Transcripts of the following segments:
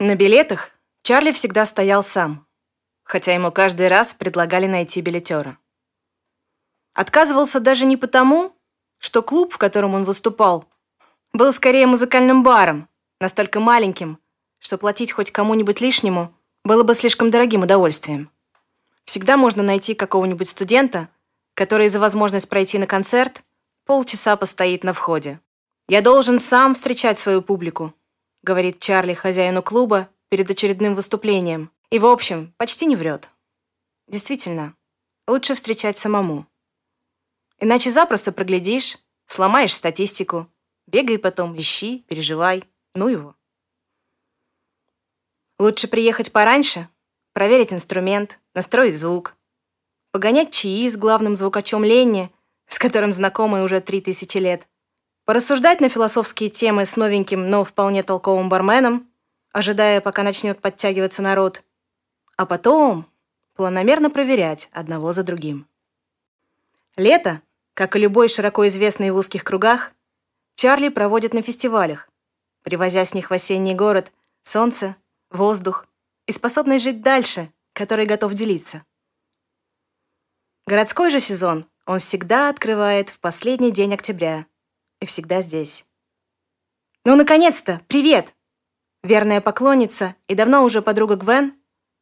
На билетах Чарли всегда стоял сам, хотя ему каждый раз предлагали найти билетера. Отказывался даже не потому, что клуб, в котором он выступал, был скорее музыкальным баром, настолько маленьким, что платить хоть кому-нибудь лишнему было бы слишком дорогим удовольствием. Всегда можно найти какого-нибудь студента, который за возможность пройти на концерт полчаса постоит на входе. «Я должен сам встречать свою публику», говорит Чарли хозяину клуба перед очередным выступлением. И, в общем, почти не врет. Действительно, лучше встречать самому. Иначе запросто проглядишь, сломаешь статистику, бегай потом, ищи, переживай, ну его. Лучше приехать пораньше, проверить инструмент, настроить звук, погонять чаи с главным звукачом Ленни, с которым знакомы уже три тысячи лет, порассуждать на философские темы с новеньким, но вполне толковым барменом, ожидая, пока начнет подтягиваться народ, а потом планомерно проверять одного за другим. Лето, как и любой широко известный в узких кругах, Чарли проводит на фестивалях, привозя с них в осенний город солнце, воздух и способность жить дальше, который готов делиться. Городской же сезон он всегда открывает в последний день октября и всегда здесь. «Ну, наконец-то! Привет!» Верная поклонница и давно уже подруга Гвен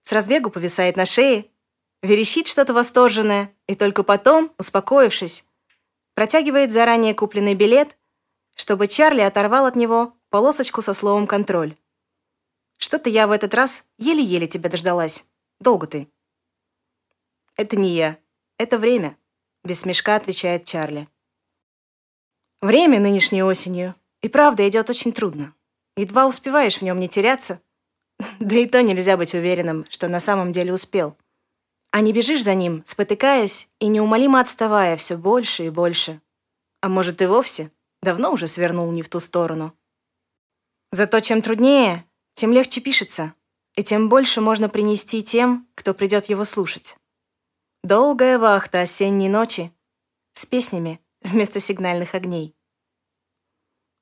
с разбегу повисает на шее, верещит что-то восторженное и только потом, успокоившись, протягивает заранее купленный билет, чтобы Чарли оторвал от него полосочку со словом «контроль». Что-то я в этот раз еле-еле тебя дождалась. Долго ты. Это не я. Это время, без смешка отвечает Чарли. Время нынешней осенью и правда идет очень трудно. Едва успеваешь в нем не теряться. Да и то нельзя быть уверенным, что на самом деле успел. А не бежишь за ним, спотыкаясь и неумолимо отставая все больше и больше. А может и вовсе давно уже свернул не в ту сторону. Зато чем труднее, тем легче пишется, и тем больше можно принести тем, кто придет его слушать. Долгая вахта осенней ночи с песнями вместо сигнальных огней.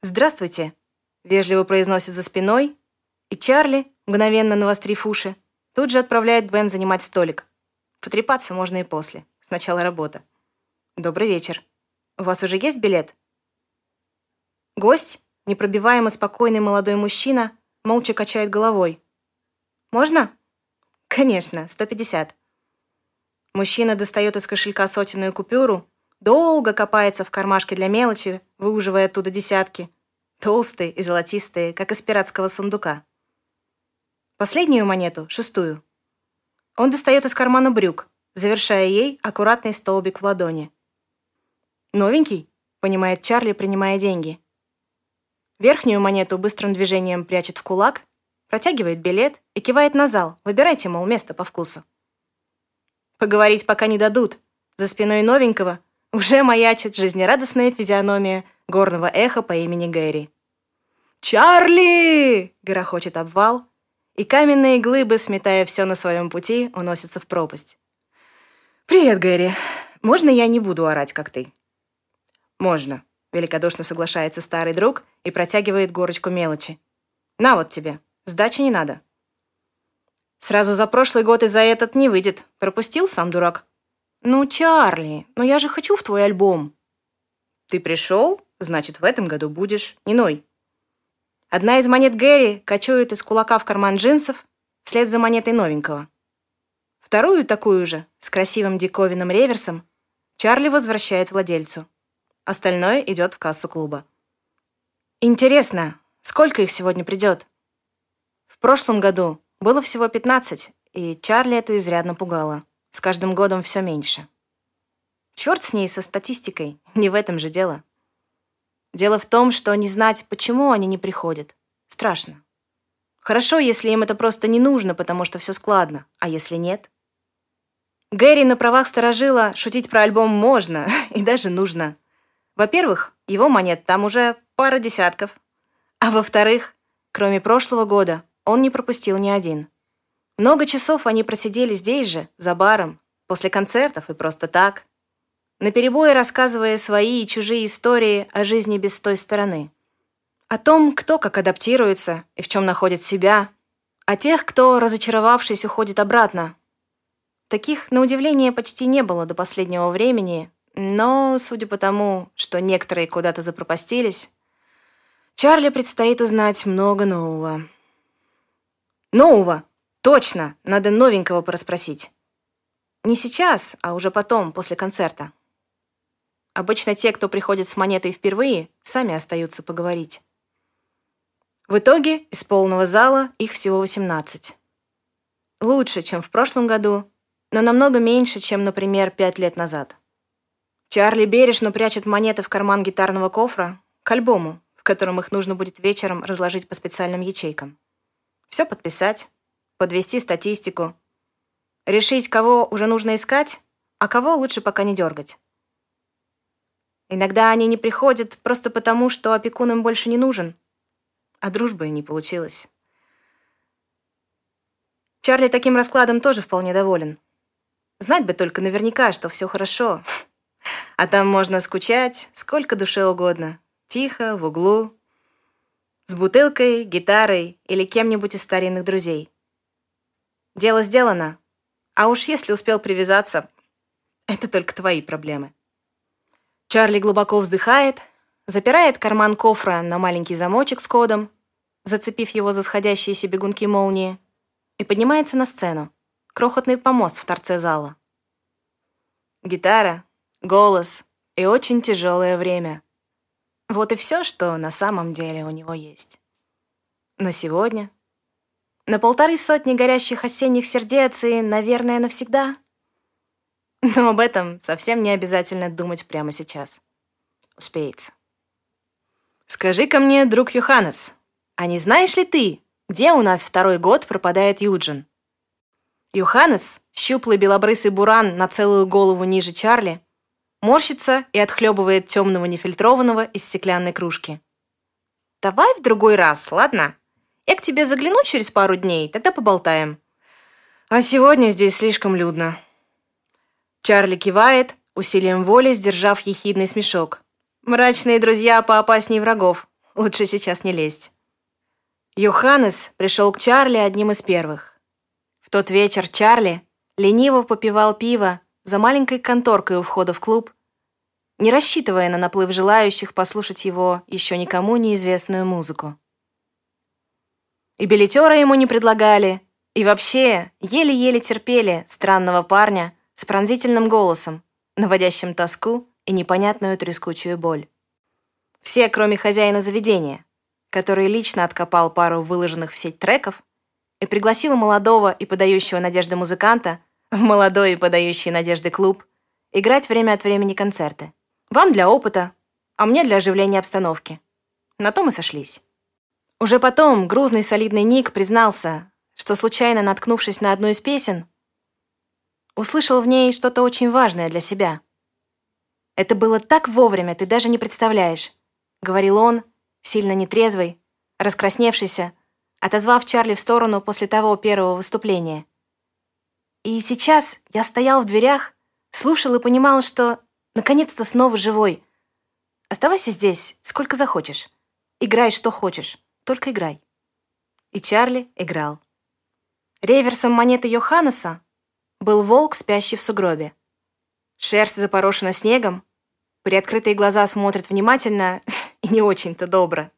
«Здравствуйте», — вежливо произносит за спиной, и Чарли, мгновенно навострив уши, тут же отправляет Бен занимать столик. Потрепаться можно и после. Сначала работа. «Добрый вечер. У вас уже есть билет?» Гость, непробиваемо спокойный молодой мужчина, молча качает головой. «Можно?» «Конечно, 150». Мужчина достает из кошелька сотенную купюру, долго копается в кармашке для мелочи, выуживая оттуда десятки. Толстые и золотистые, как из пиратского сундука. Последнюю монету, шестую. Он достает из кармана брюк, завершая ей аккуратный столбик в ладони. «Новенький?» — понимает Чарли, принимая деньги. Верхнюю монету быстрым движением прячет в кулак, протягивает билет и кивает на зал. Выбирайте, мол, место по вкусу. Поговорить пока не дадут. За спиной новенького уже маячит жизнерадостная физиономия горного эха по имени Гэри. «Чарли!» — грохочет обвал, и каменные глыбы, сметая все на своем пути, уносятся в пропасть. «Привет, Гэри. Можно я не буду орать, как ты?» «Можно», Великодушно соглашается старый друг и протягивает горочку мелочи. «На вот тебе. Сдачи не надо». «Сразу за прошлый год и за этот не выйдет. Пропустил сам дурак». «Ну, Чарли, но я же хочу в твой альбом». «Ты пришел? Значит, в этом году будешь. Не ной». Одна из монет Гэри кочует из кулака в карман джинсов вслед за монетой новенького. Вторую такую же, с красивым диковинным реверсом, Чарли возвращает владельцу. Остальное идет в кассу клуба. Интересно, сколько их сегодня придет? В прошлом году было всего 15, и Чарли это изрядно пугало. С каждым годом все меньше. Черт с ней, со статистикой, не в этом же дело. Дело в том, что не знать, почему они не приходят, страшно. Хорошо, если им это просто не нужно, потому что все складно, а если нет? Гэри на правах сторожила шутить про альбом можно и даже нужно. Во-первых, его монет там уже пара десятков. А во-вторых, кроме прошлого года, он не пропустил ни один. Много часов они просидели здесь же, за баром, после концертов и просто так, наперебой рассказывая свои и чужие истории о жизни без той стороны. О том, кто как адаптируется и в чем находит себя, а тех, кто, разочаровавшись, уходит обратно. Таких, на удивление, почти не было до последнего времени, но, судя по тому, что некоторые куда-то запропастились, Чарли предстоит узнать много нового. Нового! Точно! Надо новенького порасспросить. Не сейчас, а уже потом, после концерта. Обычно те, кто приходит с монетой впервые, сами остаются поговорить. В итоге из полного зала их всего 18. Лучше, чем в прошлом году, но намного меньше, чем, например, пять лет назад. Чарли бережно прячет монеты в карман гитарного кофра к альбому, в котором их нужно будет вечером разложить по специальным ячейкам. Все подписать, подвести статистику, решить, кого уже нужно искать, а кого лучше пока не дергать. Иногда они не приходят просто потому, что опекун им больше не нужен, а дружбы не получилось. Чарли таким раскладом тоже вполне доволен. Знать бы только наверняка, что все хорошо. А там можно скучать сколько душе угодно. Тихо, в углу. С бутылкой, гитарой или кем-нибудь из старинных друзей. Дело сделано. А уж если успел привязаться, это только твои проблемы. Чарли глубоко вздыхает, запирает карман кофра на маленький замочек с кодом, зацепив его за сходящиеся бегунки молнии, и поднимается на сцену крохотный помост в торце зала. Гитара, голос и очень тяжелое время. Вот и все, что на самом деле у него есть. На сегодня. На полторы сотни горящих осенних сердец и, наверное, навсегда. Но об этом совсем не обязательно думать прямо сейчас. Успеется. Скажи-ка мне, друг Йоханнес, а не знаешь ли ты, где у нас второй год пропадает Юджин? Йоханнес, щуплый белобрысый буран на целую голову ниже Чарли, морщится и отхлебывает темного нефильтрованного из стеклянной кружки. «Давай в другой раз, ладно? Я к тебе загляну через пару дней, тогда поболтаем. А сегодня здесь слишком людно». Чарли кивает, усилием воли сдержав ехидный смешок. «Мрачные друзья поопасней врагов. Лучше сейчас не лезть». Йоханнес пришел к Чарли одним из первых тот вечер Чарли лениво попивал пиво за маленькой конторкой у входа в клуб, не рассчитывая на наплыв желающих послушать его еще никому неизвестную музыку. И билетера ему не предлагали, и вообще еле-еле терпели странного парня с пронзительным голосом, наводящим тоску и непонятную трескучую боль. Все, кроме хозяина заведения, который лично откопал пару выложенных в сеть треков, и пригласила молодого и подающего надежды музыканта в молодой и подающий надежды клуб играть время от времени концерты. Вам для опыта, а мне для оживления обстановки. На то мы сошлись. Уже потом грузный солидный Ник признался, что, случайно наткнувшись на одну из песен, услышал в ней что-то очень важное для себя. «Это было так вовремя, ты даже не представляешь», — говорил он, сильно нетрезвый, раскрасневшийся, отозвав Чарли в сторону после того первого выступления. И сейчас я стоял в дверях, слушал и понимал, что наконец-то снова живой. Оставайся здесь, сколько захочешь. Играй, что хочешь, только играй. И Чарли играл. Реверсом монеты Йоханнеса был волк, спящий в сугробе. Шерсть запорошена снегом, приоткрытые глаза смотрят внимательно и не очень-то добро.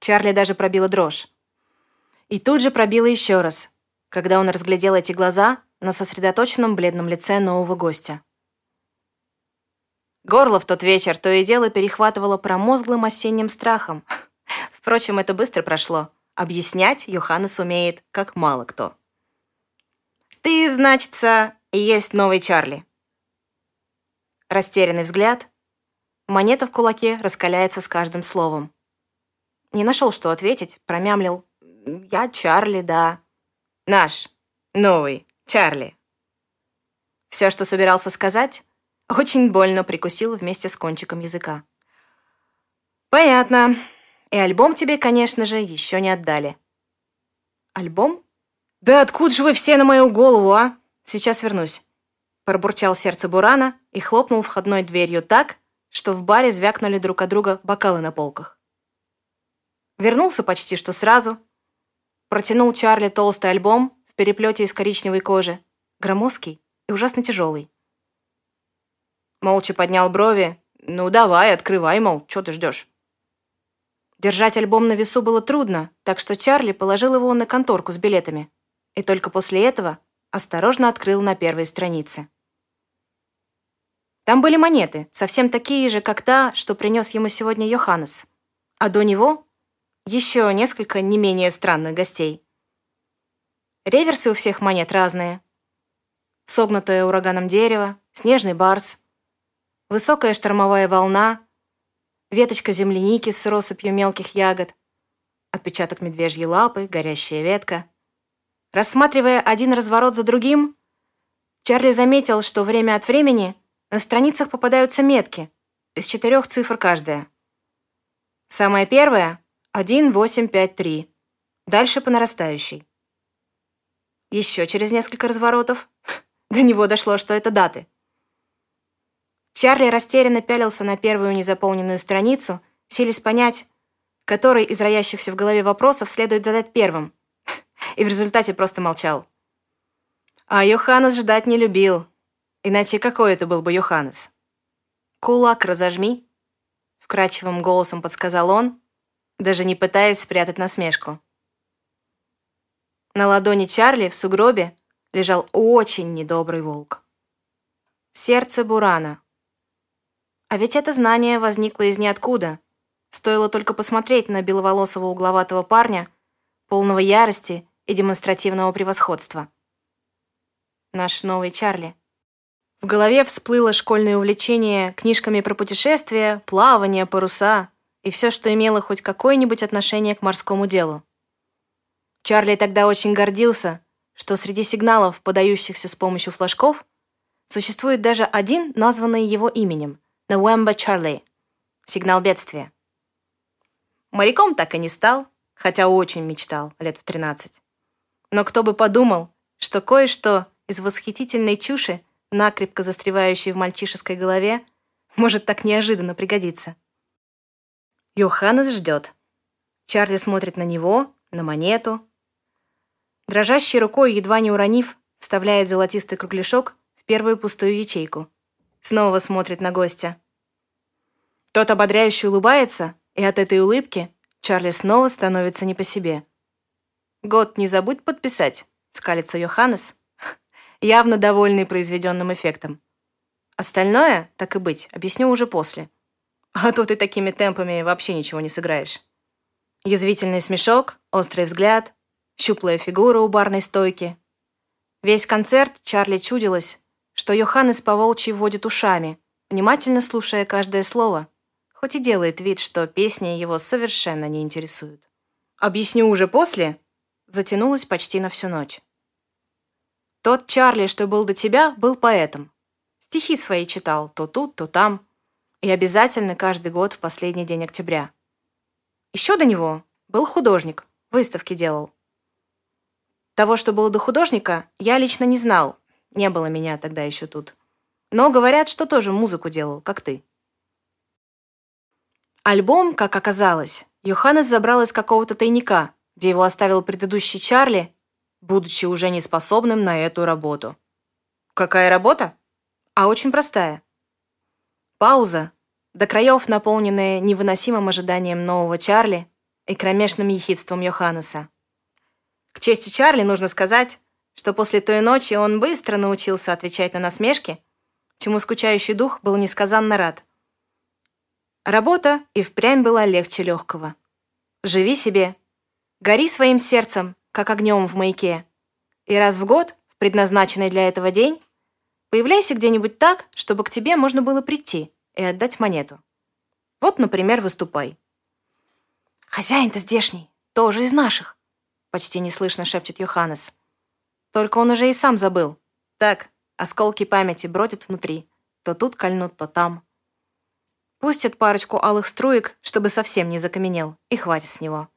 Чарли даже пробила дрожь. И тут же пробило еще раз, когда он разглядел эти глаза на сосредоточенном бледном лице нового гостя. Горло в тот вечер то и дело перехватывало промозглым осенним страхом. Впрочем, это быстро прошло. Объяснять Йоханнес умеет, как мало кто. «Ты, значится, есть новый Чарли». Растерянный взгляд. Монета в кулаке раскаляется с каждым словом. Не нашел, что ответить, промямлил я Чарли, да. Наш. Новый. Чарли. Все, что собирался сказать, очень больно прикусил вместе с кончиком языка. Понятно. И альбом тебе, конечно же, еще не отдали. Альбом? Да откуда же вы все на мою голову, а? Сейчас вернусь. Пробурчал сердце Бурана и хлопнул входной дверью так, что в баре звякнули друг от друга бокалы на полках. Вернулся почти что сразу, протянул Чарли толстый альбом в переплете из коричневой кожи, громоздкий и ужасно тяжелый. Молча поднял брови. «Ну, давай, открывай, мол, что ты ждешь?» Держать альбом на весу было трудно, так что Чарли положил его на конторку с билетами. И только после этого осторожно открыл на первой странице. Там были монеты, совсем такие же, как та, что принес ему сегодня Йоханнес. А до него еще несколько не менее странных гостей. Реверсы у всех монет разные. Согнутое ураганом дерево, снежный барс, высокая штормовая волна, веточка земляники с россыпью мелких ягод, отпечаток медвежьей лапы, горящая ветка. Рассматривая один разворот за другим, Чарли заметил, что время от времени на страницах попадаются метки из четырех цифр каждая. Самая первая — 1853, дальше по нарастающей. Еще через несколько разворотов до него дошло, что это даты. Чарли растерянно пялился на первую незаполненную страницу, силясь понять, который из роящихся в голове вопросов следует задать первым, и в результате просто молчал. А Йоханнес ждать не любил, иначе какой это был бы Йоханнес? «Кулак разожми», — вкрадчивым голосом подсказал он, даже не пытаясь спрятать насмешку. На ладони Чарли в сугробе лежал очень недобрый волк. Сердце Бурана, а ведь это знание возникло из ниоткуда. Стоило только посмотреть на беловолосого угловатого парня, полного ярости и демонстративного превосходства. Наш новый Чарли. В голове всплыло школьное увлечение книжками про путешествия, плавание, паруса и все, что имело хоть какое-нибудь отношение к морскому делу. Чарли тогда очень гордился, что среди сигналов, подающихся с помощью флажков, существует даже один, названный его именем — Новемба Чарли. Сигнал бедствия. Моряком так и не стал, хотя очень мечтал лет в 13. Но кто бы подумал, что кое-что из восхитительной чуши, накрепко застревающей в мальчишеской голове, может так неожиданно пригодиться. Йоханнес ждет. Чарли смотрит на него, на монету. Дрожащей рукой, едва не уронив, вставляет золотистый кругляшок в первую пустую ячейку. Снова смотрит на гостя. Тот ободряюще улыбается, и от этой улыбки Чарли снова становится не по себе. «Год не забудь подписать», — скалится Йоханнес, явно довольный произведенным эффектом. Остальное, так и быть, объясню уже после. А то ты такими темпами вообще ничего не сыграешь. Язвительный смешок, острый взгляд, щуплая фигура у барной стойки. Весь концерт Чарли чудилось, что Йоханнес по волчьи водит ушами, внимательно слушая каждое слово, хоть и делает вид, что песни его совершенно не интересуют. «Объясню уже после», затянулась почти на всю ночь. Тот Чарли, что был до тебя, был поэтом. Стихи свои читал то тут, то там. И обязательно каждый год в последний день октября. Еще до него был художник, выставки делал. Того, что было до художника, я лично не знал, не было меня тогда еще тут. Но говорят, что тоже музыку делал, как ты. Альбом, как оказалось, Йоханнес забрал из какого-то тайника, где его оставил предыдущий Чарли, будучи уже неспособным на эту работу. Какая работа? А очень простая. Пауза, до краев наполненная невыносимым ожиданием нового Чарли и кромешным ехидством Йоханнеса. К чести Чарли нужно сказать, что после той ночи он быстро научился отвечать на насмешки, чему скучающий дух был несказанно рад. Работа и впрямь была легче легкого. Живи себе, гори своим сердцем, как огнем в маяке, и раз в год, в предназначенный для этого день, появляйся где-нибудь так, чтобы к тебе можно было прийти и отдать монету. Вот, например, выступай. «Хозяин-то здешний, тоже из наших», — почти неслышно шепчет Йоханнес. Только он уже и сам забыл. Так, осколки памяти бродят внутри. То тут кольнут, то там. Пустят парочку алых струек, чтобы совсем не закаменел, и хватит с него.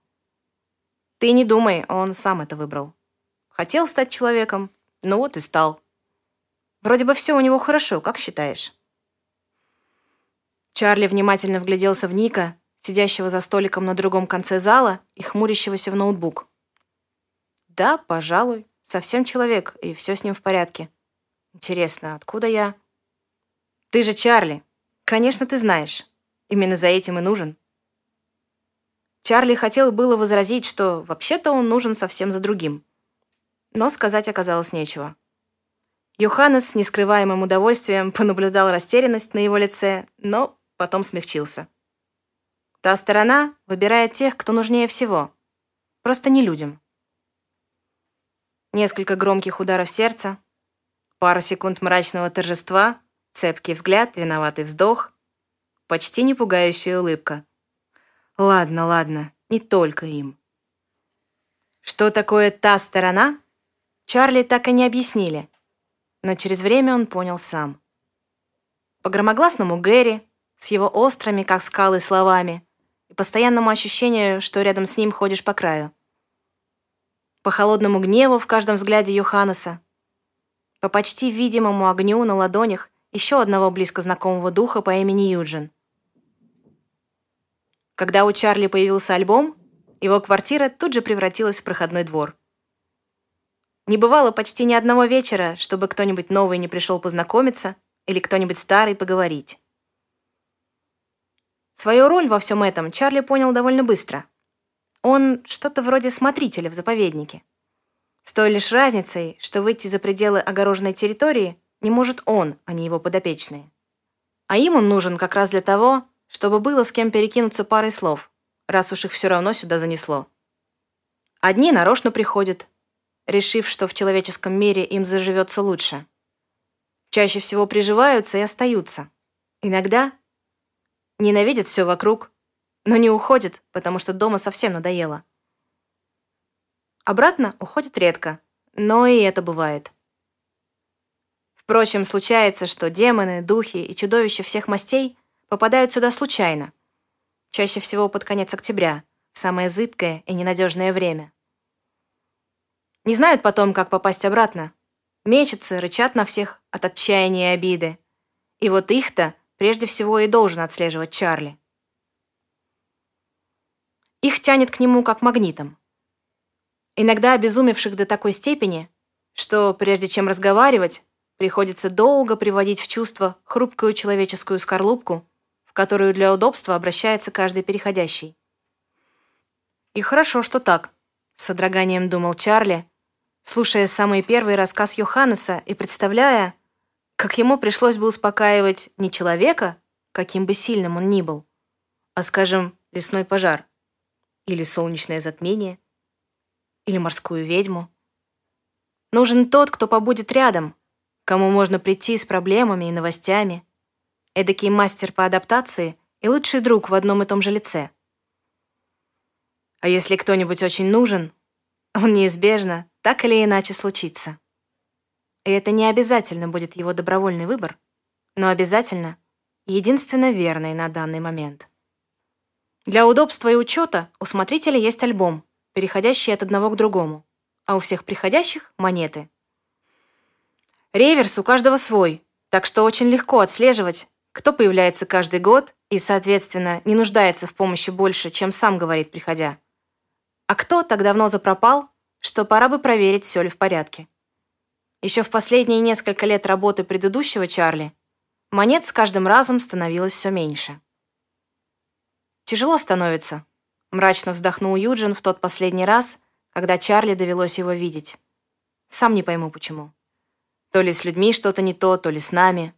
Ты не думай, он сам это выбрал. Хотел стать человеком, ну вот и стал. Вроде бы все у него хорошо, как считаешь? Чарли внимательно вгляделся в Ника, сидящего за столиком на другом конце зала и хмурящегося в ноутбук. Да, пожалуй, совсем человек, и все с ним в порядке. Интересно, откуда я? Ты же Чарли. Конечно, ты знаешь. Именно за этим и нужен. Чарли хотел было возразить, что вообще-то он нужен совсем за другим. Но сказать оказалось нечего. Йоханнес с нескрываемым удовольствием понаблюдал растерянность на его лице, но потом смягчился. Та сторона выбирает тех, кто нужнее всего. Просто не людям. Несколько громких ударов сердца, пара секунд мрачного торжества, цепкий взгляд, виноватый вздох, почти не пугающая улыбка. Ладно, ладно, не только им. Что такое та сторона, Чарли так и не объяснили – но через время он понял сам. По громогласному Гэри, с его острыми, как скалы, словами и постоянному ощущению, что рядом с ним ходишь по краю. По холодному гневу в каждом взгляде Йоханнеса, по почти видимому огню на ладонях еще одного близко знакомого духа по имени Юджин. Когда у Чарли появился альбом, его квартира тут же превратилась в проходной двор. Не бывало почти ни одного вечера, чтобы кто-нибудь новый не пришел познакомиться или кто-нибудь старый поговорить. Свою роль во всем этом Чарли понял довольно быстро. Он что-то вроде смотрителя в заповеднике. С той лишь разницей, что выйти за пределы огороженной территории не может он, а не его подопечные. А им он нужен как раз для того, чтобы было с кем перекинуться парой слов, раз уж их все равно сюда занесло. Одни нарочно приходят, решив, что в человеческом мире им заживется лучше. Чаще всего приживаются и остаются. Иногда ненавидят все вокруг, но не уходят, потому что дома совсем надоело. Обратно уходят редко, но и это бывает. Впрочем, случается, что демоны, духи и чудовища всех мастей попадают сюда случайно, чаще всего под конец октября, в самое зыбкое и ненадежное время. Не знают потом, как попасть обратно. Мечутся, рычат на всех от отчаяния и обиды. И вот их-то прежде всего и должен отслеживать Чарли. Их тянет к нему как магнитом. Иногда обезумевших до такой степени, что прежде чем разговаривать, приходится долго приводить в чувство хрупкую человеческую скорлупку, которую для удобства обращается каждый переходящий. И хорошо, что так, с содроганием думал Чарли, слушая самый первый рассказ Йоханнеса и представляя, как ему пришлось бы успокаивать не человека, каким бы сильным он ни был, а, скажем, лесной пожар, или солнечное затмение, или морскую ведьму. Нужен тот, кто побудет рядом, кому можно прийти с проблемами и новостями, эдакий мастер по адаптации и лучший друг в одном и том же лице. А если кто-нибудь очень нужен, он неизбежно так или иначе случится. И это не обязательно будет его добровольный выбор, но обязательно единственно верный на данный момент. Для удобства и учета у смотрителя есть альбом, переходящий от одного к другому, а у всех приходящих — монеты. Реверс у каждого свой, так что очень легко отслеживать, кто появляется каждый год и, соответственно, не нуждается в помощи больше, чем сам говорит, приходя. А кто так давно запропал что пора бы проверить, все ли в порядке. Еще в последние несколько лет работы предыдущего Чарли монет с каждым разом становилось все меньше. «Тяжело становится», — мрачно вздохнул Юджин в тот последний раз, когда Чарли довелось его видеть. Сам не пойму, почему. То ли с людьми что-то не то, то ли с нами.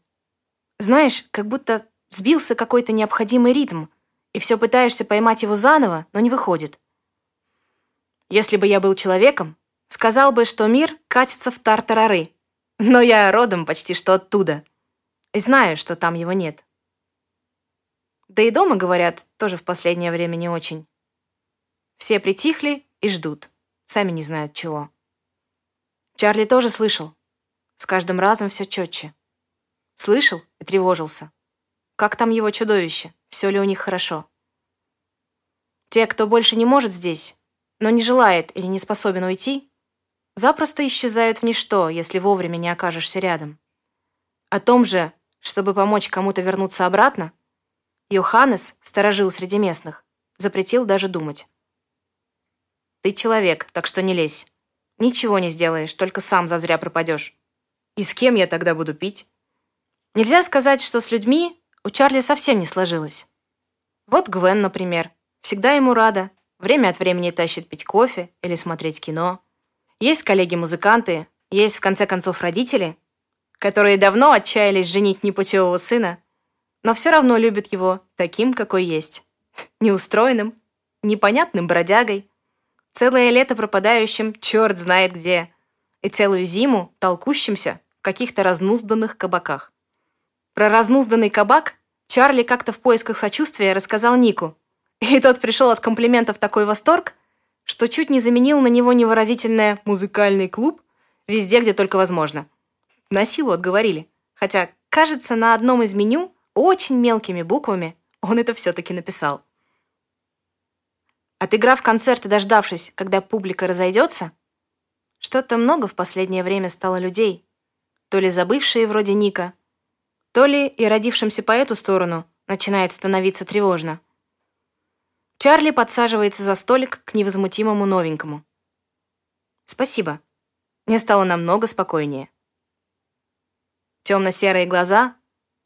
Знаешь, как будто сбился какой-то необходимый ритм, и все пытаешься поймать его заново, но не выходит. Если бы я был человеком, сказал бы, что мир катится в тартарары. Но я родом почти что оттуда. И знаю, что там его нет. Да и дома, говорят, тоже в последнее время не очень. Все притихли и ждут. Сами не знают чего. Чарли тоже слышал. С каждым разом все четче. Слышал и тревожился. Как там его чудовище? Все ли у них хорошо? Те, кто больше не может здесь, но не желает или не способен уйти, запросто исчезают в ничто, если вовремя не окажешься рядом. О том же, чтобы помочь кому-то вернуться обратно, Йоханнес, сторожил среди местных, запретил даже думать. «Ты человек, так что не лезь. Ничего не сделаешь, только сам зазря пропадешь. И с кем я тогда буду пить? Нельзя сказать, что с людьми у Чарли совсем не сложилось. Вот Гвен, например. Всегда ему рада. Время от времени тащит пить кофе или смотреть кино. Есть коллеги-музыканты, есть, в конце концов, родители, которые давно отчаялись женить непутевого сына, но все равно любят его таким, какой есть. Неустроенным, непонятным бродягой, целое лето пропадающим черт знает где, и целую зиму толкущимся в каких-то разнузданных кабаках. Про разнузданный кабак Чарли как-то в поисках сочувствия рассказал Нику, и тот пришел от комплиментов такой восторг, что чуть не заменил на него невыразительное «музыкальный клуб» везде, где только возможно. На силу отговорили. Хотя, кажется, на одном из меню очень мелкими буквами он это все-таки написал. Отыграв концерт и дождавшись, когда публика разойдется, что-то много в последнее время стало людей, то ли забывшие вроде Ника, то ли и родившимся по эту сторону начинает становиться тревожно. Чарли подсаживается за столик к невозмутимому новенькому. «Спасибо. Мне стало намного спокойнее». Темно-серые глаза,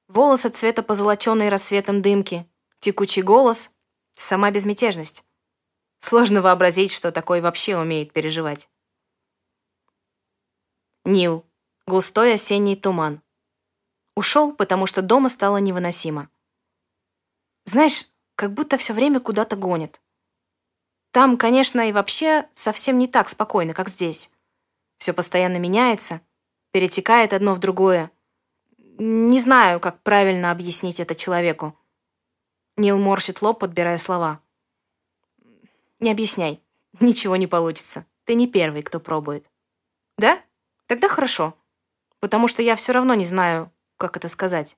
волосы цвета позолоченной рассветом дымки, текучий голос, сама безмятежность. Сложно вообразить, что такой вообще умеет переживать. Нил. Густой осенний туман. Ушел, потому что дома стало невыносимо. Знаешь, как будто все время куда-то гонит. Там, конечно, и вообще совсем не так спокойно, как здесь. Все постоянно меняется, перетекает одно в другое. Не знаю, как правильно объяснить это человеку. Нил морщит лоб, подбирая слова. Не объясняй. Ничего не получится. Ты не первый, кто пробует. Да? Тогда хорошо. Потому что я все равно не знаю, как это сказать.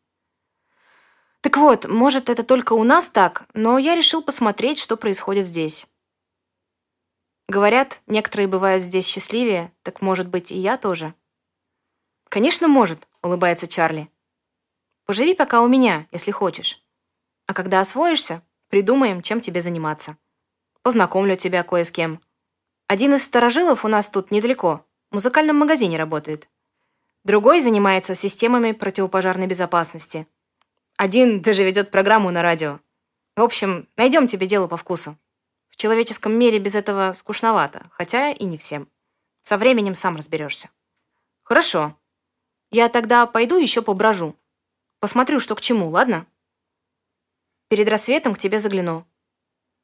Так вот, может, это только у нас так, но я решил посмотреть, что происходит здесь. Говорят, некоторые бывают здесь счастливее, так может быть и я тоже. Конечно, может, улыбается Чарли. Поживи пока у меня, если хочешь. А когда освоишься, придумаем, чем тебе заниматься. Познакомлю тебя кое с кем. Один из сторожилов у нас тут недалеко, в музыкальном магазине работает. Другой занимается системами противопожарной безопасности – один даже ведет программу на радио. В общем, найдем тебе дело по вкусу. В человеческом мире без этого скучновато, хотя и не всем. Со временем сам разберешься. Хорошо. Я тогда пойду еще поброжу. Посмотрю, что к чему, ладно? Перед рассветом к тебе загляну.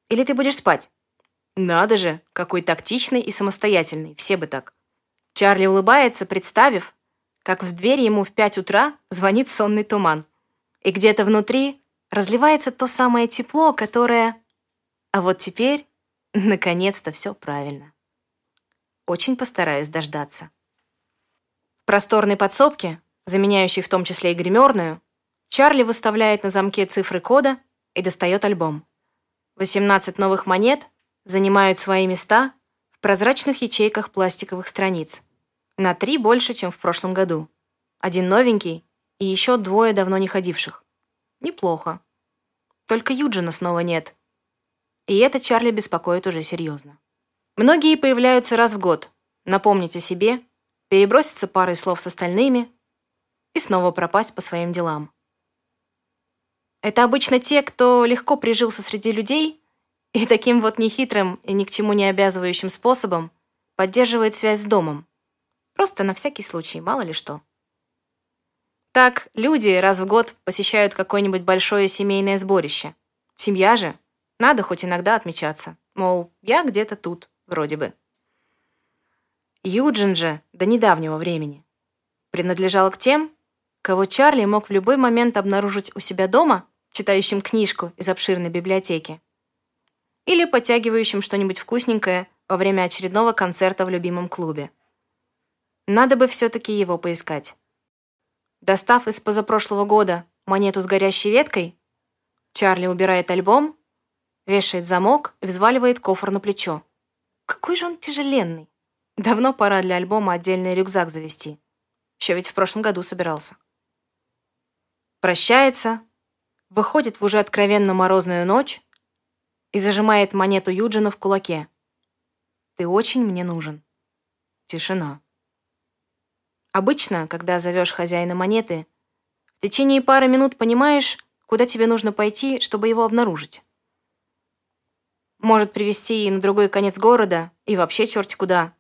Или ты будешь спать? Надо же, какой тактичный и самостоятельный, все бы так. Чарли улыбается, представив, как в дверь ему в пять утра звонит сонный туман – и где-то внутри разливается то самое тепло, которое... А вот теперь, наконец-то, все правильно. Очень постараюсь дождаться. В просторной подсобке, заменяющей в том числе и гримерную, Чарли выставляет на замке цифры кода и достает альбом. 18 новых монет занимают свои места в прозрачных ячейках пластиковых страниц. На три больше, чем в прошлом году. Один новенький и еще двое давно не ходивших. Неплохо. Только Юджина снова нет. И это Чарли беспокоит уже серьезно. Многие появляются раз в год, напомнить о себе, переброситься парой слов с остальными и снова пропасть по своим делам. Это обычно те, кто легко прижился среди людей и таким вот нехитрым и ни к чему не обязывающим способом поддерживает связь с домом. Просто на всякий случай, мало ли что. Так, люди раз в год посещают какое-нибудь большое семейное сборище. Семья же. Надо хоть иногда отмечаться. Мол, я где-то тут, вроде бы. Юджин же до недавнего времени принадлежал к тем, кого Чарли мог в любой момент обнаружить у себя дома, читающим книжку из обширной библиотеки, или подтягивающим что-нибудь вкусненькое во время очередного концерта в любимом клубе. Надо бы все-таки его поискать. Достав из позапрошлого года монету с горящей веткой, Чарли убирает альбом, вешает замок и взваливает кофр на плечо. Какой же он тяжеленный. Давно пора для альбома отдельный рюкзак завести. Еще ведь в прошлом году собирался. Прощается, выходит в уже откровенно морозную ночь и зажимает монету Юджина в кулаке. «Ты очень мне нужен». Тишина. Обычно, когда зовешь хозяина монеты, в течение пары минут понимаешь, куда тебе нужно пойти, чтобы его обнаружить. Может привести и на другой конец города, и вообще черти куда.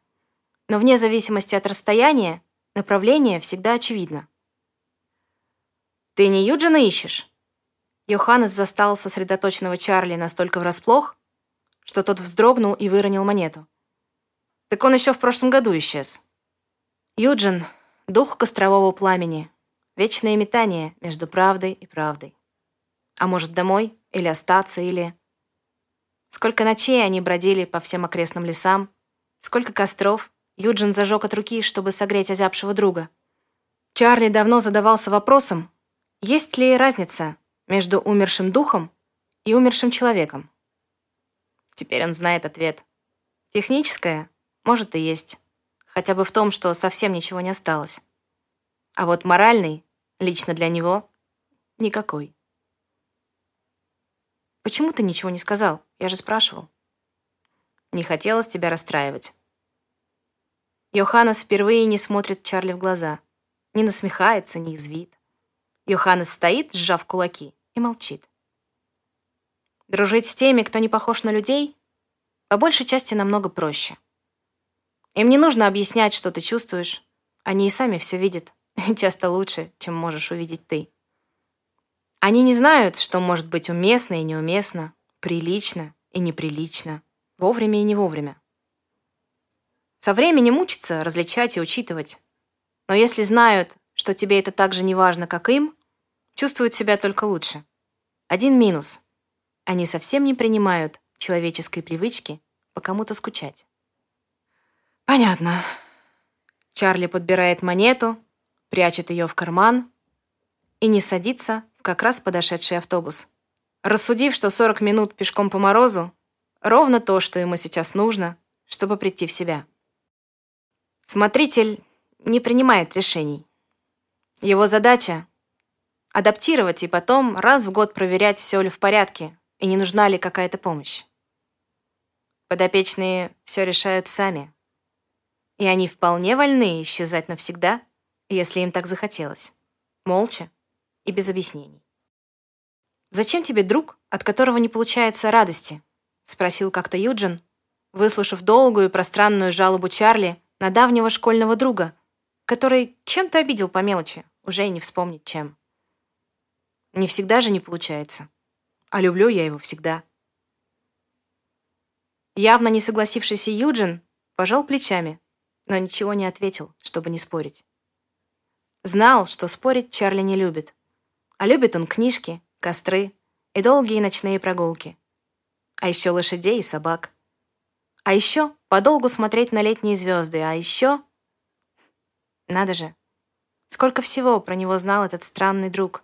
Но вне зависимости от расстояния, направление всегда очевидно. «Ты не Юджина ищешь?» Йоханнес застал сосредоточенного Чарли настолько врасплох, что тот вздрогнул и выронил монету. Так он еще в прошлом году исчез. Юджин — дух кострового пламени, вечное метание между правдой и правдой. А может, домой? Или остаться? Или... Сколько ночей они бродили по всем окрестным лесам, сколько костров Юджин зажег от руки, чтобы согреть озябшего друга. Чарли давно задавался вопросом, есть ли разница между умершим духом и умершим человеком. Теперь он знает ответ. Техническое, может, и есть. Хотя бы в том, что совсем ничего не осталось. А вот моральный, лично для него, никакой. «Почему ты ничего не сказал? Я же спрашивал». «Не хотелось тебя расстраивать». Йоханнес впервые не смотрит Чарли в глаза. Не насмехается, не извит. Йоханнес стоит, сжав кулаки, и молчит. Дружить с теми, кто не похож на людей, по большей части намного проще. Им не нужно объяснять, что ты чувствуешь. Они и сами все видят, часто лучше, чем можешь увидеть ты. Они не знают, что может быть уместно и неуместно, прилично и неприлично, вовремя и не вовремя. Со временем учатся различать и учитывать. Но если знают, что тебе это так же не важно, как им, чувствуют себя только лучше. Один минус. Они совсем не принимают человеческой привычки по кому-то скучать. Понятно. Чарли подбирает монету, прячет ее в карман и не садится в как раз подошедший автобус. Рассудив, что 40 минут пешком по морозу — ровно то, что ему сейчас нужно, чтобы прийти в себя. Смотритель не принимает решений. Его задача — адаптировать и потом раз в год проверять, все ли в порядке и не нужна ли какая-то помощь. Подопечные все решают сами. И они вполне вольны исчезать навсегда, если им так захотелось. Молча и без объяснений. «Зачем тебе друг, от которого не получается радости?» — спросил как-то Юджин, выслушав долгую и пространную жалобу Чарли на давнего школьного друга, который чем-то обидел по мелочи, уже и не вспомнить чем. Не всегда же не получается. А люблю я его всегда. Явно не согласившийся Юджин пожал плечами, но ничего не ответил, чтобы не спорить. Знал, что спорить Чарли не любит. А любит он книжки, костры и долгие ночные прогулки. А еще лошадей и собак. А еще подолгу смотреть на летние звезды. А еще... Надо же. Сколько всего про него знал этот странный друг.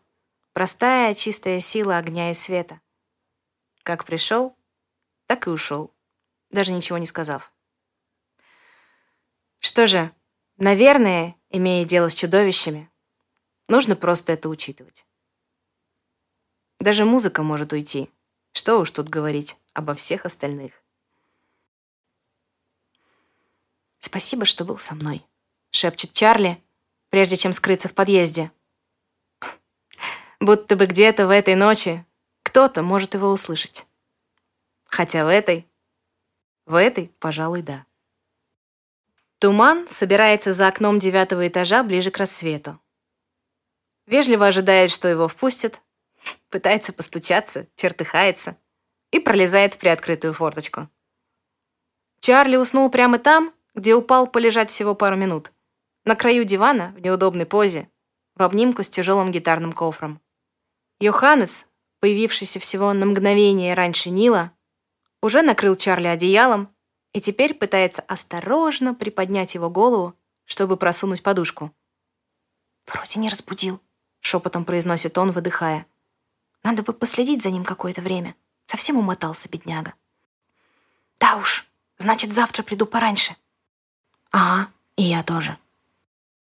Простая, чистая сила огня и света. Как пришел, так и ушел, даже ничего не сказав. Что же, наверное, имея дело с чудовищами, нужно просто это учитывать. Даже музыка может уйти. Что уж тут говорить обо всех остальных. «Спасибо, что был со мной», — шепчет Чарли, прежде чем скрыться в подъезде. Будто бы где-то в этой ночи кто-то может его услышать. Хотя в этой... В этой, пожалуй, да. Туман собирается за окном девятого этажа ближе к рассвету. Вежливо ожидает, что его впустят, пытается постучаться, чертыхается и пролезает в приоткрытую форточку. Чарли уснул прямо там, где упал полежать всего пару минут. На краю дивана, в неудобной позе, в обнимку с тяжелым гитарным кофром. Йоханнес, появившийся всего на мгновение раньше Нила, уже накрыл Чарли одеялом и теперь пытается осторожно приподнять его голову, чтобы просунуть подушку. «Вроде не разбудил», — шепотом произносит он, выдыхая. «Надо бы последить за ним какое-то время. Совсем умотался, бедняга». «Да уж, значит, завтра приду пораньше». «Ага, и я тоже».